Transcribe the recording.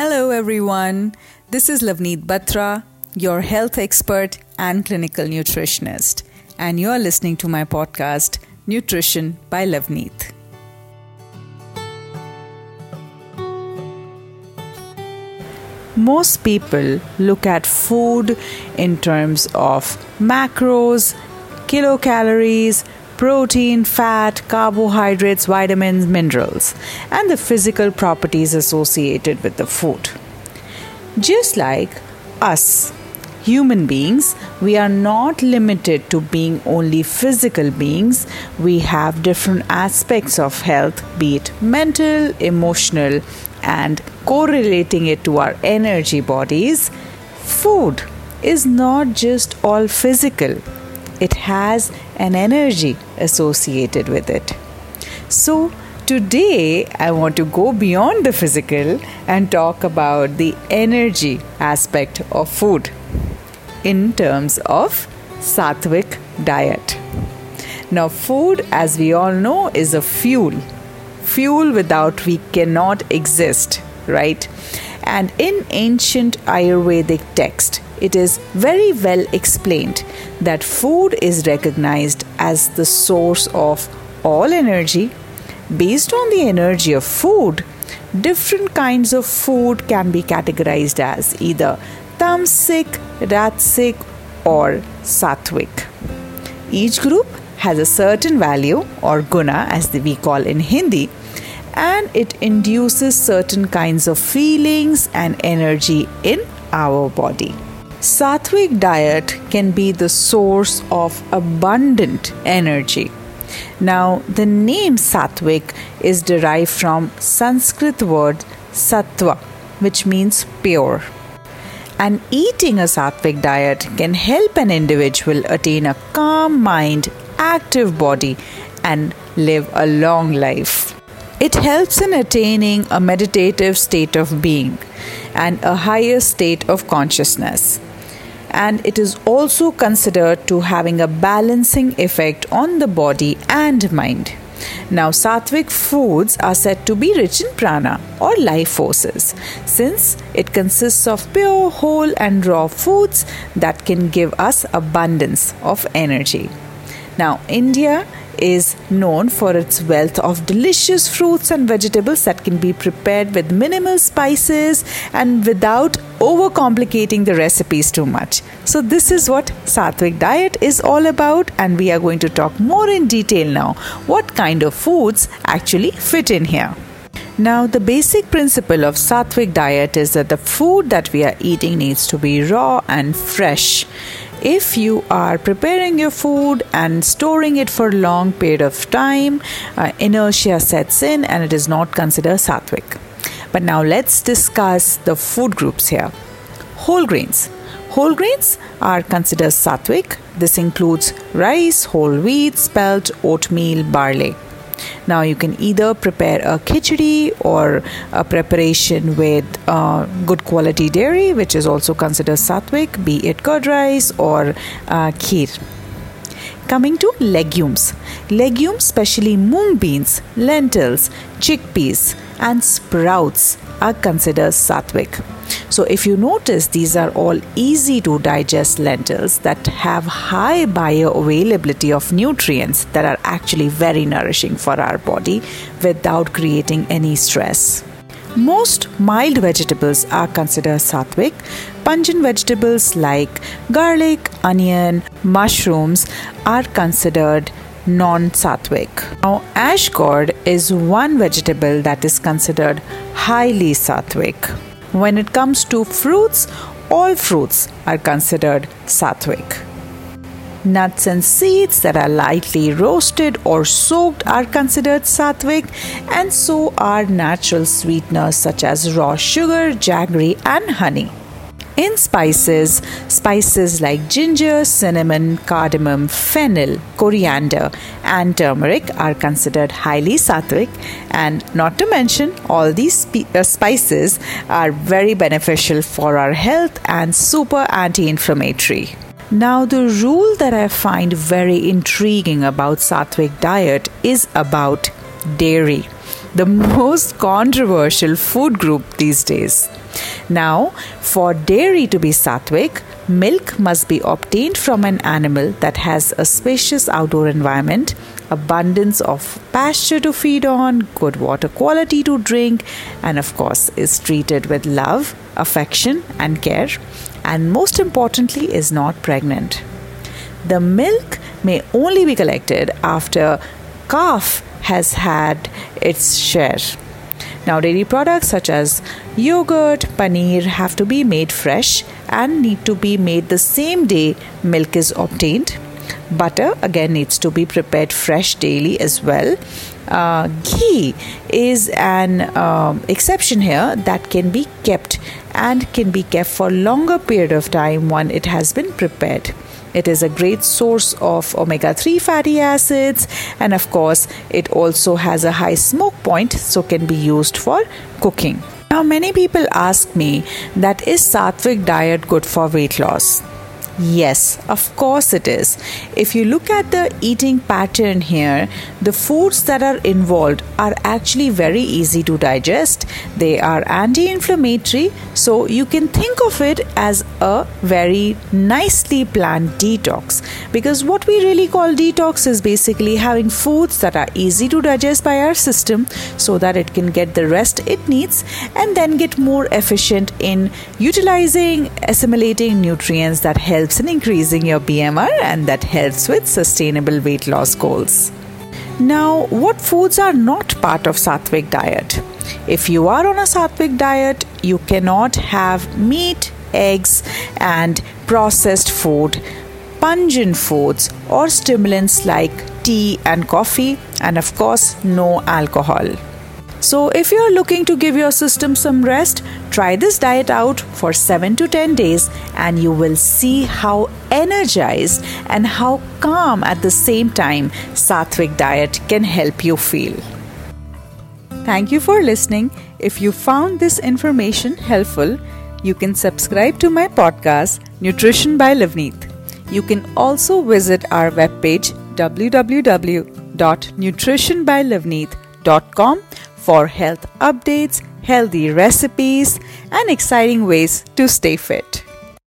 Hello, everyone. This is Lovneet Batra, your health expert and clinical nutritionist, and you're listening to my podcast, Nutrition by Lovneet. Most people look at food in terms of macros, kilocalories, protein, fat, carbohydrates, vitamins, minerals, and the physical properties associated with the food. Just like us, human beings, we are not limited to being only physical beings. We have different aspects of health, be it mental, emotional, and correlating it to our energy bodies. Food is not just all physical, it has an energy associated with it. So, today I want to go beyond the physical and talk about the energy aspect of food in terms of sattvic diet. Now, food, as we all know, is a fuel. Fuel without we cannot exist, right? And in ancient Ayurvedic text, it is very well explained that food is recognized as the source of all energy. Based on the energy of food, different kinds of food can be categorized as either tamasic, rajasic, or sattvic. Each group has a certain value or guna as we call in Hindi and it induces certain kinds of feelings and energy in our body. Sattvic diet can be the source of abundant energy. Now, the name Sattvic is derived from Sanskrit word sattva, which means pure. And eating a sattvic diet can help an individual attain a calm mind, active body, and live a long life. It helps in attaining a meditative state of being and a higher state of consciousness and it is also considered to having a balancing effect on the body and mind. Now, sattvic foods are said to be rich in prana or life forces since it consists of pure, whole, and raw foods that can give us abundance of energy. Now, India is known for its wealth of delicious fruits and vegetables that can be prepared with minimal spices and without overcomplicating the recipes too much. So, this is what Sattvic diet is all about, and we are going to talk more in detail now what kind of foods actually fit in here. Now, the basic principle of Sattvic diet is that the food that we are eating needs to be raw and fresh if you are preparing your food and storing it for a long period of time uh, inertia sets in and it is not considered sattvic. But now let's discuss the food groups here. Whole grains. Whole grains are considered sattvic. This includes rice whole wheat spelt oatmeal barley now you can either prepare a khichdi or a preparation with uh, good quality dairy, which is also considered sattvic, be it curd rice or uh, kheer. Coming to legumes. Legumes, especially mung beans, lentils, chickpeas, and sprouts, are considered sattvic. So, if you notice, these are all easy to digest lentils that have high bioavailability of nutrients that are actually very nourishing for our body without creating any stress. Most mild vegetables are considered sattvic. Pungent vegetables like garlic, onion, mushrooms are considered non sattvic. Now, ash gourd is one vegetable that is considered highly sattvic. When it comes to fruits, all fruits are considered sattvic. Nuts and seeds that are lightly roasted or soaked are considered sattvic, and so are natural sweeteners such as raw sugar, jaggery, and honey. In spices, spices like ginger, cinnamon, cardamom, fennel, coriander, and turmeric are considered highly sattvic, and not to mention, all these spe- uh, spices are very beneficial for our health and super anti inflammatory. Now, the rule that I find very intriguing about sattvic diet is about dairy the most controversial food group these days. Now, for dairy to be sattvic, milk must be obtained from an animal that has a spacious outdoor environment, abundance of pasture to feed on, good water quality to drink, and of course, is treated with love, affection, and care, and most importantly, is not pregnant. The milk may only be collected after calf has had its share. Now, dairy products such as yogurt, paneer have to be made fresh and need to be made the same day milk is obtained. Butter again needs to be prepared fresh daily as well. Uh, ghee is an um, exception here that can be kept and can be kept for longer period of time when it has been prepared. It is a great source of omega 3 fatty acids, and of course, it also has a high smoke point, so can be used for cooking. Now, many people ask me that is sattvic diet good for weight loss? Yes, of course it is. If you look at the eating pattern here, the foods that are involved are actually very easy to digest. They are anti inflammatory, so you can think of it as a very nicely planned detox. Because what we really call detox is basically having foods that are easy to digest by our system so that it can get the rest it needs and then get more efficient in utilizing, assimilating nutrients that help helps in increasing your BMR and that helps with sustainable weight loss goals. Now, what foods are not part of sattvic diet? If you are on a sattvic diet, you cannot have meat, eggs, and processed food, pungent foods, or stimulants like tea and coffee, and of course, no alcohol. So, if you're looking to give your system some rest, try this diet out for 7 to 10 days and you will see how energized and how calm at the same time Sattvic diet can help you feel. Thank you for listening. If you found this information helpful, you can subscribe to my podcast Nutrition by Lovneet. You can also visit our webpage www.nutritionbylovneet.com for health updates, healthy recipes, and exciting ways to stay fit.